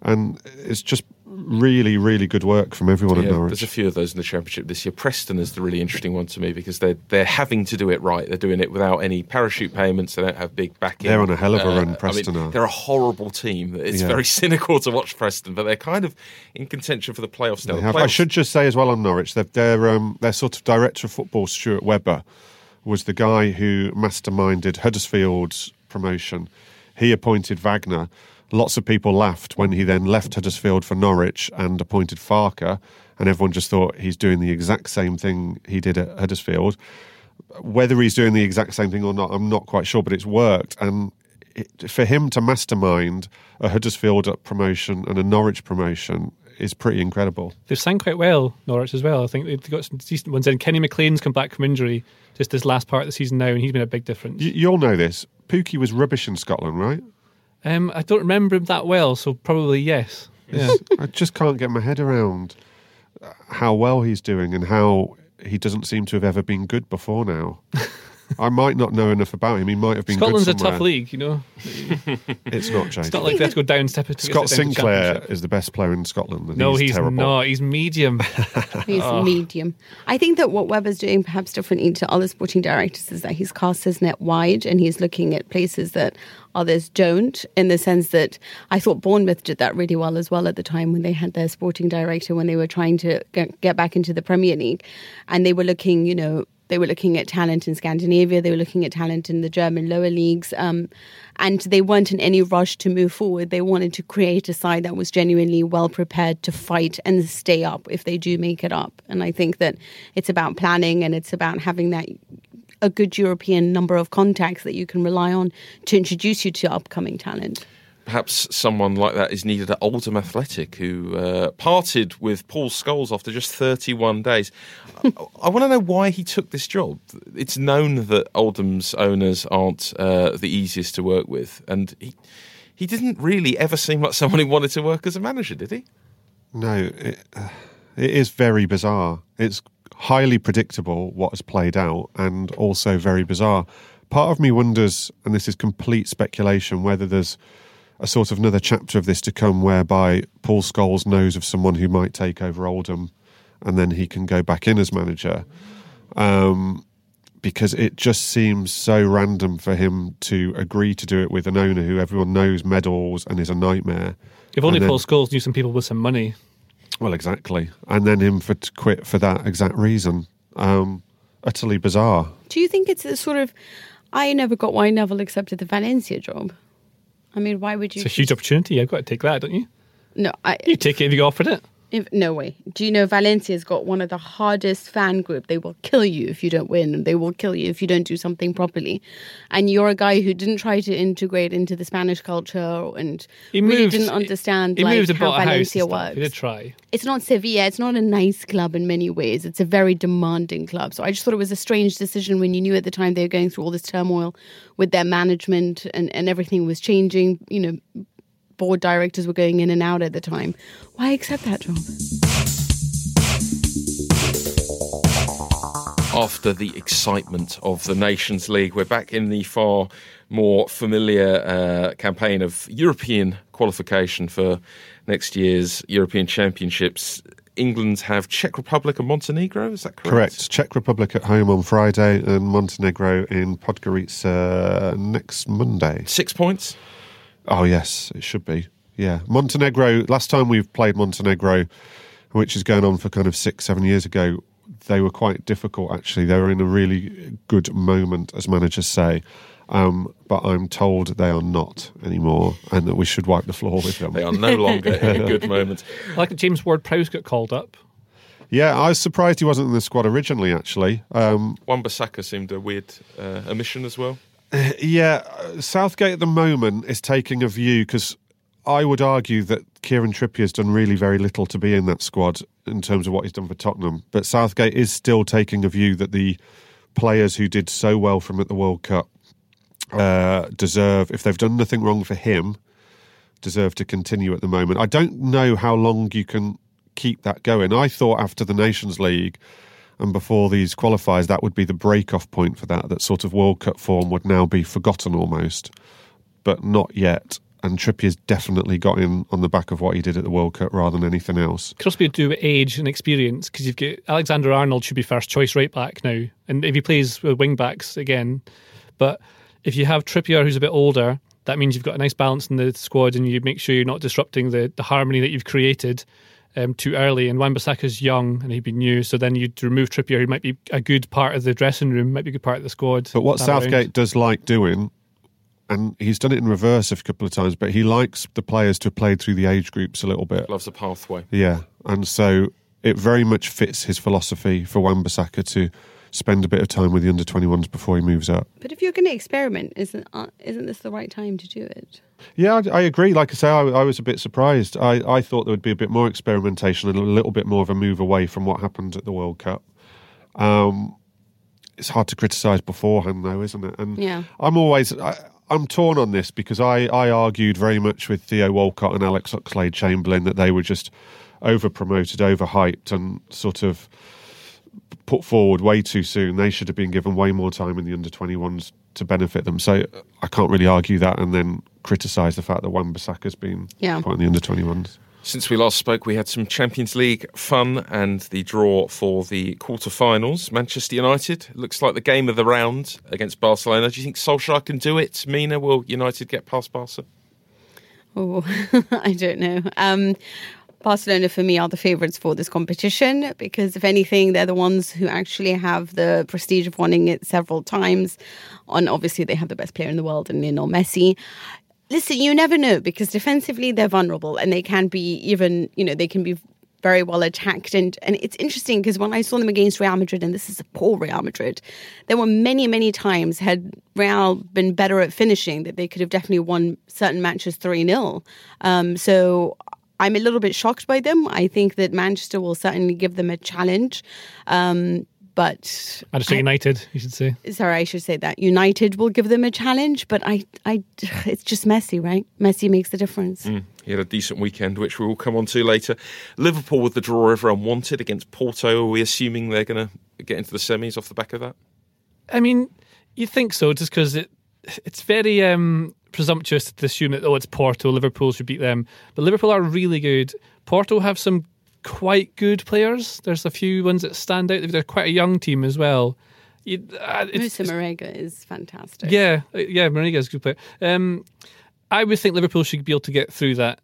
And it's just really, really good work from everyone Yeah, at Norwich. there's a few of those in the championship this year. Preston is the really interesting one to me because they're they're having to do it right. They're doing it without any parachute payments. They don't have big backing. They're on a hell of a run, I mean, Preston are. they're a horrible team. It's Yeah. very <laughs> cynical to watch Preston, but they're kind of in contention for the playoffs now. The have. I should just say as well on Norwich that their um, their sort of director of football, Stuart Webber, was the guy who masterminded Huddersfield's promotion. He appointed Wagner. Lots of people laughed when he then left Huddersfield for Norwich and appointed Farke, and everyone just thought he's doing the exact same thing he did at Huddersfield. Whether he's doing the exact same thing or not, I'm not quite sure, but it's worked. And it, for him to mastermind a Huddersfield promotion and a Norwich promotion is pretty incredible. They've signed quite well, Norwich as well. I think they've got some decent ones in. Kenny McLean's come back from injury just this last part of the season now, and he's been a big difference. You, you'll know this. Pukki was rubbish in Scotland, right? Um, I don't remember him that well, so probably yes. Yeah. I just can't get my head around how well he's doing and how he doesn't seem to have ever been good before now. <laughs> I might not know enough about him. He might have been. Scotland's a good somewhere. tough league, you know. <laughs> It's not, Jake. It's not like they have to go down step it. to get Scott Sinclair is the best player in Scotland. No, he's, terrible. not. He's medium. <laughs> <laughs> He's oh. medium. I think that what Webber's doing perhaps differently to other sporting directors is that he's cast his net wide and he's looking at places that others don't, in the sense that I thought Bournemouth did that really well as well at the time when they had their sporting director when they were trying to get, get back into the Premier League. And they were looking, you know, they were looking at talent in Scandinavia, they were looking at talent in the German lower leagues, um, and they weren't in any rush to move forward. They wanted to create a side that was genuinely well prepared to fight and stay up if they do make it up. And I think that it's about planning and it's about having that a good European number of contacts that you can rely on to introduce you to upcoming talent. Perhaps someone like that is needed at Oldham Athletic, who uh, parted with Paul Scholes after just 31 days. <laughs> I, I want to know why he took this job. It's known that Oldham's owners aren't uh, the easiest to work with, and he he didn't really ever seem like someone who wanted to work as a manager, did he? No, it, uh, it is very bizarre. It's highly predictable what has played out, and also very bizarre. Part of me wonders, and this is complete speculation, whether there's a sort of another chapter of this to come whereby Paul Scholes knows of someone who might take over Oldham, and then he can go back in as manager. Um, because it just seems so random for him to agree to do it with an owner who everyone knows meddles and is a nightmare. If only then- Paul Scholes knew some people with some money. Well, exactly. And then him for to quit for that exact reason. Um, utterly bizarre. Do you think it's a sort of? I never got why Neville accepted the Valencia job. I mean, why would you? It's a huge opportunity. You've got to take that, don't you? No, I, You take it if you get offered it. If, no way. Do you know Valencia's got one of the hardest fan group? They will kill you if you don't win, and they will kill you if you don't do something properly. And you're a guy who didn't try to integrate into the Spanish culture and He really moved. didn't understand He like how. Valencia works. He did try. It's not Sevilla. It's not a nice club in many ways. It's a very demanding club. So I just thought it was a strange decision when you knew at the time they were going through all this turmoil with their management and, and everything was changing. You know, board directors were going in and out at the time. Why accept that job? after the excitement of the Nations League. We're back in the far more familiar uh, campaign of European qualification for next year's European Championships. England have Czech Republic and Montenegro, is that correct? Correct. Czech Republic at home on Friday and Montenegro in Podgorica next Monday. Six points. Oh, yes, it should be. Yeah. Montenegro, last time we've played Montenegro, which is going on for kind of six, seven years ago, they were quite difficult, actually. They were in a really good moment, as managers say. Um, but I'm told they are not anymore and that we should wipe the floor with them. They are no longer in a good moment. <laughs> Like that James Ward Prowse got called up. Yeah, I was surprised he wasn't in the squad originally, actually. Um, Wan-Bissaka seemed a weird uh, omission as well. <laughs> Yeah, uh, Southgate at the moment is taking a view because I would argue that Kieran Trippier has done really very little to be in that squad in terms of what he's done for Tottenham. But Southgate is still taking a view that the players who did so well from at the World Cup uh, deserve, if they've done nothing wrong for him, deserve to continue at the moment. I don't know how long you can keep that going. I thought after the Nations League and before these qualifiers, that would be the break-off point for that. That sort of World Cup form would now be forgotten almost, but not yet. And Trippier's definitely got in on the back of what he did at the World Cup rather than anything else. Could also be to do with age and experience because you've got Alexander Arnold should be first choice right back now, and if he plays with wing backs again, but if you have Trippier who's a bit older, that means you've got a nice balance in the squad, and you make sure you're not disrupting the, the harmony that you've created um, too early. And Wan-Bissaka's young and he'd be new, so then you'd remove Trippier, who might be a good part of the dressing room, might be a good part of the squad. But what that round. Southgate does like doing, and he's done it in reverse a couple of times, but he likes the players to have played through the age groups a little bit. Loves a pathway. Yeah, and so it very much fits his philosophy for Wan-Bissaka to spend a bit of time with the under 21s before he moves up. But if you're going to experiment, isn't uh, isn't this the right time to do it? Yeah, I, I agree. Like I say, I, I was a bit surprised. I, I thought there would be a bit more experimentation and a little bit more of a move away from what happened at the World Cup. Um, it's hard to criticise beforehand, though, isn't it? And Yeah. I'm always I, I'm torn on this because I, I argued very much with Theo Walcott and Alex Oxlade Chamberlain that they were just over promoted, overhyped, and sort of put forward way too soon. They should have been given way more time in the under 21s to benefit them. So I can't really argue that and then criticise the fact that Wan Bissaka's been Yeah. quite in the under 21s. Since we last spoke, we had some Champions League fun and the draw for the quarter-finals. Manchester United looks like the game of the round against Barcelona. Do you think Solskjaer can do it? Mina, will United get past Barca? Oh, <laughs> I don't know. Um, Barcelona for me are the favourites for this competition because, if anything, they're the ones who actually have the prestige of winning it several times. And obviously, they have the best player in the world in Lionel Messi. Listen, you never know because defensively they're vulnerable and they can be even, you know, they can be very well attacked. And and it's interesting because when I saw them against Real Madrid, and this is a poor Real Madrid, there were many, many times had Real been better at finishing that they could have definitely won certain matches 3 0. Um, so I'm a little bit shocked by them. I think that Manchester will certainly give them a challenge. Um, but Manchester United, you should say. sorry, I should say that United will give them a challenge. But I, I, <sighs> it's just Messi, right? Messi makes the difference. He had a decent weekend, which we will come on to later. Liverpool with the draw everyone wanted against Porto. Are we assuming they're going to get into the semis off the back of that? I mean, you think so, just because it it's very um, presumptuous to assume that oh, it's Porto, Liverpool should beat them. But Liverpool are really good. Porto have some quite good players. There's a few ones that stand out. They're quite a young team as well. You, uh, Moussa Marega is fantastic. yeah, yeah, yeah, is a good player. Um, I would think Liverpool should be able to get through that,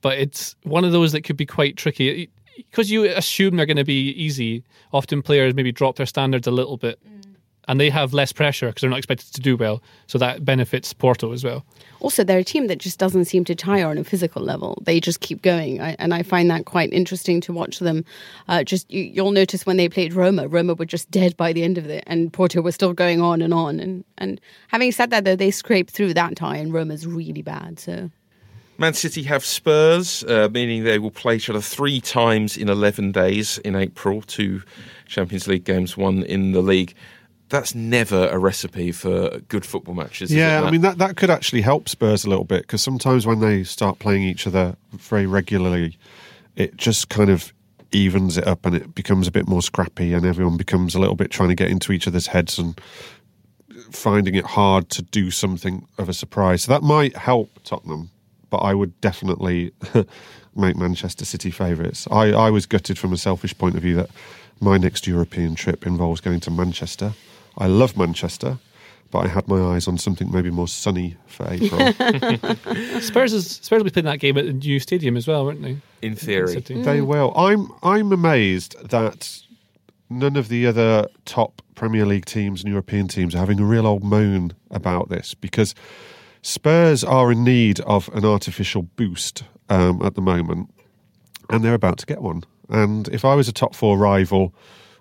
but it's one of those that could be quite tricky because you assume they're going to be easy. Often players maybe drop their standards a little bit, and they have less pressure because they're not expected to do well. So that benefits Porto as well. Also, they're a team that just doesn't seem to tire on a physical level. They just keep going, I, and I find that quite interesting to watch them. Uh, just you, you'll notice when they played Roma, Roma were just dead by the end of it, and Porto were still going on and on. And and having said that, though, they scraped through that tie, and Roma's really bad. So Man City have Spurs, uh, meaning they will play each other three times in 11 days in April, two Champions League games, one in the league. That's never a recipe for good football matches. Yeah, it, I mean that that could actually help Spurs a little bit because sometimes when they start playing each other very regularly, it just kind of evens it up and it becomes a bit more scrappy and everyone becomes a little bit trying to get into each other's heads and finding it hard to do something of a surprise. So that might help Tottenham, but I would definitely <laughs> make Manchester City favourites. I, I was gutted from a selfish point of view that my next European trip involves going to Manchester. I love Manchester, but I had my eyes on something maybe more sunny for April. <laughs> <laughs> Spurs is Spurs will be playing that game at the new stadium as well, weren't they? in theory. City. they will. I'm I'm amazed that none of the other top Premier League teams and European teams are having a real old moan about this because Spurs are in need of an artificial boost um, at the moment, and they're about to get one. And if I was a top four rival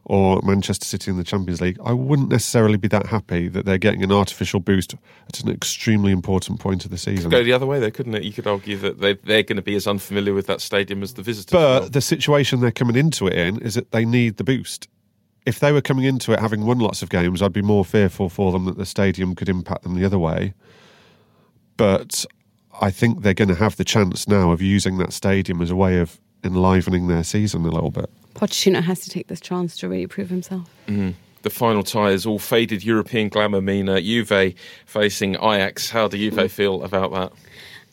or Manchester City in the Champions League, I wouldn't necessarily be that happy that they're getting an artificial boost at an extremely important point of the season. Go the other way, though, couldn't it? You could argue that they, they're going to be as unfamiliar with that stadium as the visitors. But the situation they're coming into it in is that they need the boost. If they were coming into it having won lots of games, I'd be more fearful for them that the stadium could impact them the other way. But I think they're going to have the chance now of using that stadium as a way of enlivening their season a little bit. Pochettino has to take this chance to really prove himself. Mm-hmm. the final tie is all faded European glamour. Mina Juve facing Ajax. How do Juve mm. feel about that?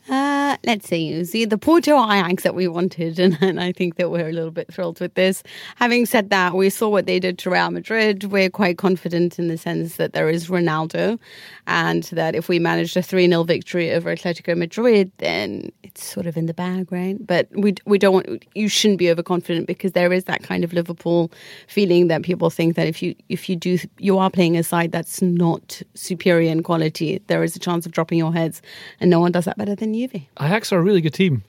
Uh, let's see, see the Porto Ajax that we wanted, and, and I think that we're a little bit thrilled with this. Having said that, we saw what they did to Real Madrid. We're quite confident in the sense that there is Ronaldo, and that if we manage a 3 0 victory over Atletico Madrid, then it's sort of in the bag, right? But we, we don't want, you shouldn't be overconfident because there is that kind of Liverpool feeling that people think that if you, if you do, you are playing a side that's not superior in quality, there is a chance of dropping your heads, and no one does that better than Juve. Ajax are a really good team.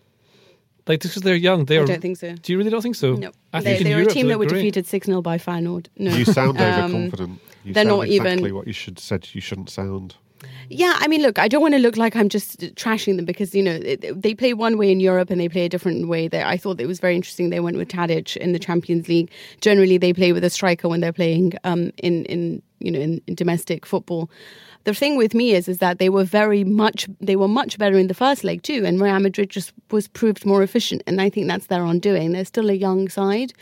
Like just because they're young, they I are. don't think so. Do you really don't think so? No, I they, think in they were a team that were great. defeated 6 0 by Feyenoord. No. You sound <laughs> Um, overconfident. You they're sound not exactly even- what you should said you shouldn't sound. Yeah, I mean, look, I don't want to look like I'm just trashing them because, you know, it, they play one way in Europe and they play a different way there. I thought it was very interesting. They went with Tadic in the Champions League. Generally, they play with a striker when they're playing um, in, in you know in, in domestic football. The thing with me is is that they were very much they were much better in the first leg too, and Real Madrid just was proved more efficient, and I think that's their undoing. They're still a young side,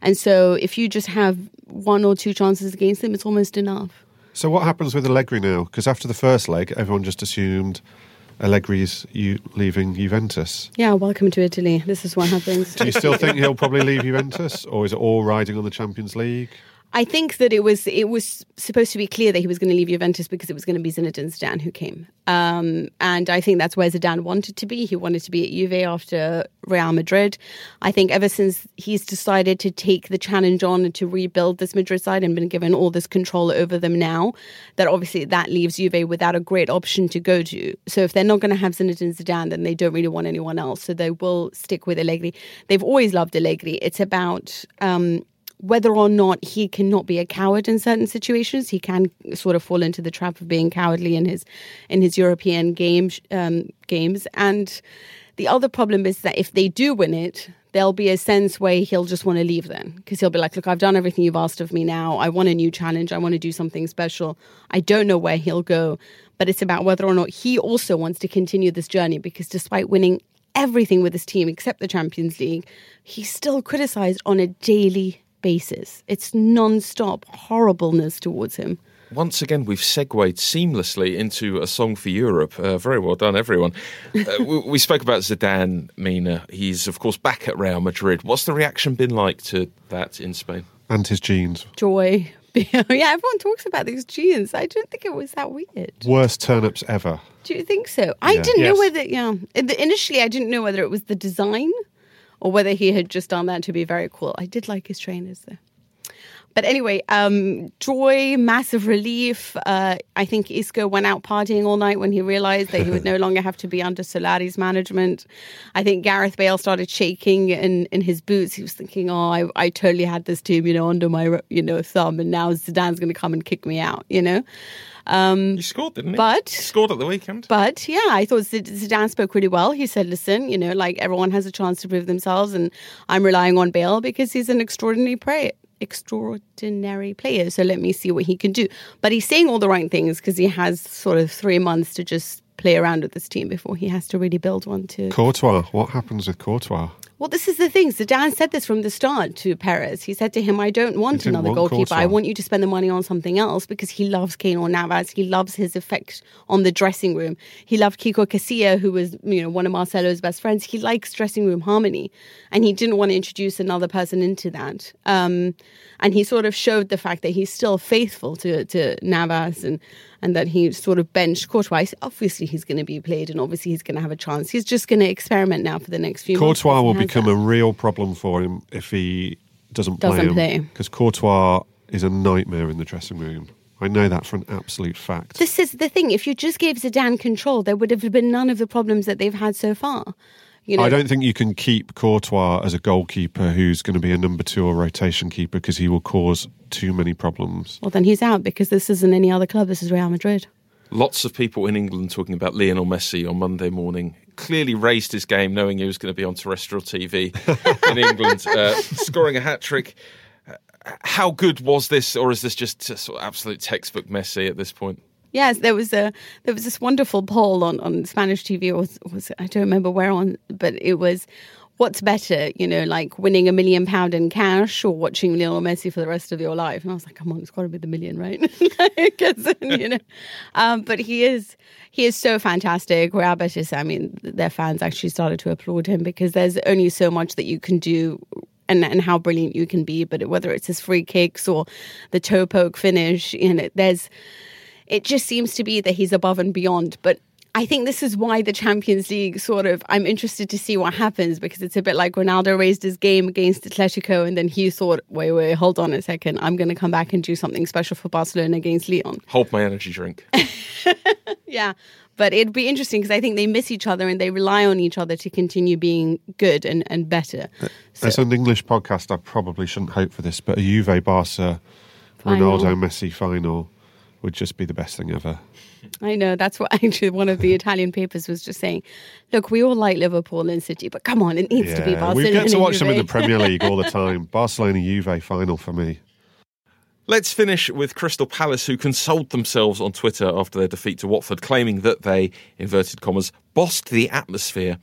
and so if you just have one or two chances against them, it's almost enough. So what happens with Allegri now? Because after the first leg, everyone just assumed Allegri's you leaving Juventus. Yeah, welcome to Italy. This is what happens. Do you still think he'll probably leave Juventus, or is it all riding on the Champions League? I think that it was it was supposed to be clear that he was going to leave Juventus because it was going to be Zinedine Zidane who came, um, and I think that's where Zidane wanted to be. He wanted to be at Juve after Real Madrid. I think ever since he's decided to take the challenge on and to rebuild this Madrid side and been given all this control over them now, that obviously that leaves Juve without a great option to go to. So if they're not going to have Zinedine Zidane, then they don't really want anyone else. So they will stick with Allegri. They've always loved Allegri. It's about um, whether or not he cannot be a coward in certain situations, he can sort of fall into the trap of being cowardly in his in his European games um, games. And the other problem is that if they do win it, there'll be a sense where he'll just want to leave then because he'll be like, "Look, I've done everything you've asked of me. Now I want a new challenge. I want to do something special. I don't know where he'll go." But it's about whether or not he also wants to continue this journey because despite winning everything with his team except the Champions League, he's still criticized on a daily basis. It's non-stop horribleness towards him. Once again, we've segued seamlessly into a song for Europe. Uh, very well done, everyone. Uh, we, we, spoke about Zidane, Mina. He's, of course, back at Real Madrid. What's the reaction been like to that in Spain? And his jeans. Joy. <laughs> yeah, everyone talks about these jeans. I don't think it was that weird. Worst turnips ever. Do you think so? I Yeah. didn't know whether, yeah. Initially, I didn't know whether it was the design or whether he had just done that to be very cool. I did like his trainers though. But anyway, um, joy, massive relief. Uh, I think Isco went out partying all night when he realized that he would no <laughs> longer have to be under Solari's management. I think Gareth Bale started shaking in, in his boots. He was thinking, "Oh, I, I totally had this team, you know, under my you know thumb, and now Zidane's going to come and kick me out," you know. Um, he scored, didn't he? But- He scored at the weekend. But yeah, I thought Zid- Zidane spoke really well. He said, "Listen, you know, like everyone has a chance to prove themselves, and I'm relying on Bale because he's an extraordinary player." Extraordinary player, so let me see what he can do. But he's saying all the right things because he has sort of three months to just play around with this team before he has to really build one to Courtois. What happens with Courtois? Well, this is the thing. Zidane said this from the start to Perez. He said to him, I don't want another want goalkeeper. I want you to spend the money on something else because he loves Keylor Navas. He loves his effect on the dressing room. He loved Kiko Casilla, who was, you know, one of Marcelo's best friends. He likes dressing room harmony. And he didn't want to introduce another person into that. Um, and he sort of showed the fact that he's still faithful to, to Navas and, and that he sort of benched Courtois. Obviously, he's going to be played and obviously he's going to have a chance. He's just going to experiment now for the next few. Courtois will become that. a real problem for him if he doesn't play Doesn't him. play. Because Courtois is a nightmare in the dressing room. I know that for an absolute fact. This is the thing. If you just gave Zidane control, there would have been none of the problems that they've had so far. You know, I don't think you can keep Courtois as a goalkeeper who's going to be a number two or rotation keeper because he will cause too many problems. Well, then he's out because this isn't any other club. This is Real Madrid. Lots of people in England talking about Lionel Messi on Monday morning. Clearly raised his game, knowing he was going to be on terrestrial TV <laughs> in England, uh, scoring a hat trick. How good was this, or is this just sort of absolute textbook Messi at this point? Yes, there was a there was this wonderful poll on, on Spanish TV. Or was, was I don't remember where on, but it was what's better, you know, like winning a million pound in cash or watching Lionel Messi for the rest of your life. And I was like, come on, it's got to be the million, right? <laughs> you know, um, but he is he is so fantastic. Real Betis, I mean, their fans actually started to applaud him because there's only so much that you can do and, and how brilliant you can be. But whether it's his free kicks or the toe poke finish, you know, there's it just seems to be that he's above and beyond. But I think this is why the Champions League sort of, I'm interested to see what happens because it's a bit like Ronaldo raised his game against Atletico and then he thought, wait, wait, hold on a second. I'm going to come back and do something special for Barcelona against Lyon. Hold my energy drink. <laughs> Yeah. But it'd be interesting because I think they miss each other and they rely on each other to continue being good and, and better. Uh, so, As an English podcast, I probably shouldn't hope for this, but a Juve Barca Ronaldo Messi final would just be the best thing ever. I know that's what <laughs> actually one of the <laughs> Italian papers was just saying. Look, we all like Liverpool and City, but come on, it needs to be Yeah, Barcelona. we get to watch them in the Premier League all the <laughs> time. Barcelona Juve final for me. Let's finish with Crystal Palace, who consoled themselves on Twitter after their defeat to Watford, claiming that they, inverted commas, bossed the atmosphere.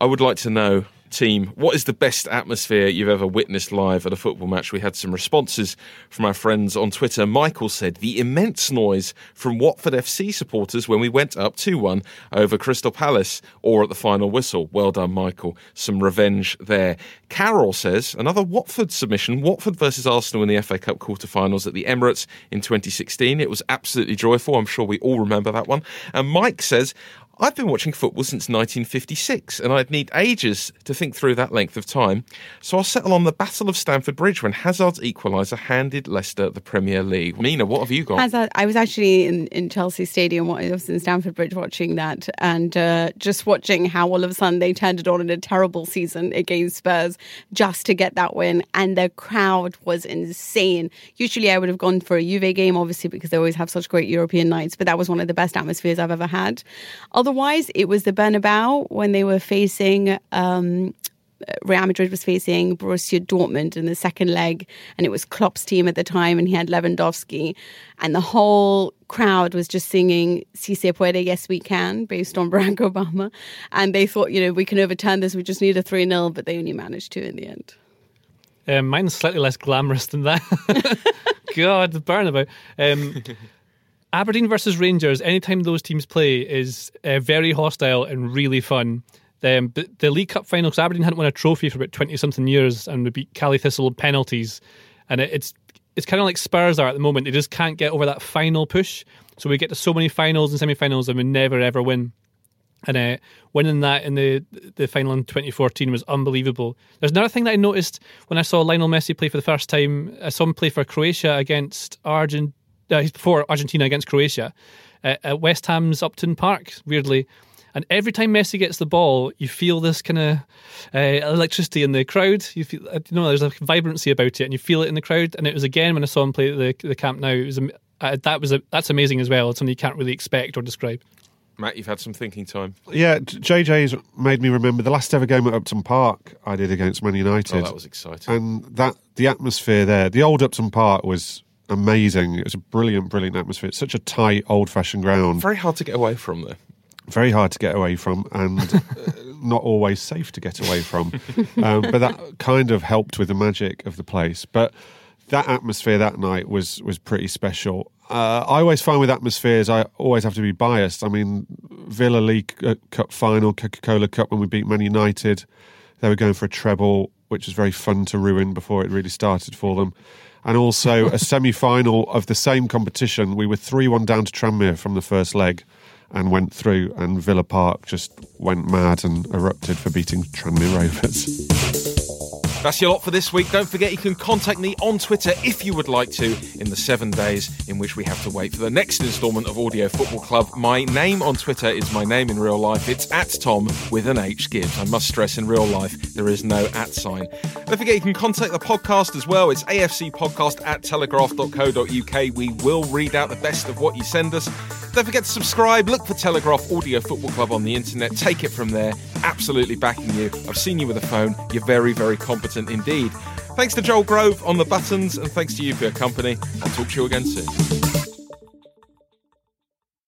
I would like to know team, what is the best atmosphere you've ever witnessed live at a football match? We had some responses from our friends on Twitter. Michael said the immense noise from Watford FC supporters when we went up 2 1 over Crystal Palace or at the final whistle. Well done, Michael. Some revenge there. Carol says another Watford submission Watford versus Arsenal in the FA Cup quarter-finals at the Emirates in 2016. It was absolutely joyful. I'm sure we all remember that one. And Mike says, I've been watching football since 1956, and I'd need ages to think through that length of time. So I'll settle on the Battle of Stamford Bridge when Hazard's equaliser handed Leicester the Premier League. Mina, what have you got? Hazard, I was actually in, in Chelsea Stadium, I was in Stamford Bridge watching that, and uh, just watching how all of a sudden they turned it on in a terrible season against Spurs just to get that win, and the crowd was insane. Usually I would have gone for a Juve game, obviously, because they always have such great European nights, but that was one of the best atmospheres I've ever had. Otherwise, it was the Bernabeu when they were facing. Um, Real Madrid was facing Borussia Dortmund in the second leg, and it was Klopp's team at the time, and he had Lewandowski, and the whole crowd was just singing "Si se puede, yes we can," based on <laughs> Barack Obama, and they thought, you know, we can overturn this. We just need a three 0 but they only managed to in the end. Um, mine's slightly less glamorous than that. <laughs> God, the Bernabeu. Um, <laughs> Aberdeen versus Rangers, anytime those teams play, is uh, very hostile and really fun. Um, but the League Cup final, because Aberdeen hadn't won a trophy for about 20 something years and we beat Caley Thistle in penalties. And it, it's it's kind of like Spurs are at the moment. They just can't get over that final push. So we get to so many finals and semi finals and we never ever win. And uh, winning that in the the final in 2014 was unbelievable. There's another thing that I noticed when I saw Lionel Messi play for the first time. I saw him play for Croatia against Argentina uh, before Argentina against Croatia uh, at West Ham's Upton Park, weirdly. And every time Messi gets the ball, you feel this kind of uh, electricity in the crowd. You feel, uh, you know, there's a vibrancy about it, and you feel it in the crowd. And it was again when I saw him play at the, the Camp Nou. It was uh, that was a, that's amazing as well. It's something you can't really expect or describe. Matt, you've had some thinking time. Yeah, JJ's made me remember the last ever game at Upton Park I did against Man United. Oh, that was exciting. And that the atmosphere there, the old Upton Park was amazing. It was a brilliant, brilliant atmosphere. It's such a tight, old fashioned ground. Very hard to get away from there. Very hard to get away from, and uh, not always safe to get away from. <laughs> Um, but that kind of helped with the magic of the place. But that atmosphere that night was was pretty special. Uh, I always find with atmospheres, I always have to be biased. I mean, Villa League uh, Cup final, Coca Cola Cup when we beat Man United, they were going for a treble, which was very fun to ruin before it really started for them and also a semi final of the same competition. We were 3 1 down to Tranmere from the first leg and went through, and Villa Park just went mad and erupted for beating Tranmere Rovers. That's your lot for this week. Don't forget you can contact me on Twitter if you would like to in the seven days in which we have to wait for the next instalment of Audio Football Club. My name on Twitter is my name in real life. It's at Tom with an H Gibbs. I must stress in real life there is no at sign. Don't forget you can contact the podcast as well. It's AFC podcast at telegraph.co.uk. We will read out the best of what you send us. Don't forget to subscribe. Look for Telegraph Audio Football Club on the internet. Take it from there. Absolutely backing you. I've seen you with a phone. You're very, very competent indeed. Thanks to Joel Grove on the buttons, and thanks to you for your company. I'll talk to you again soon.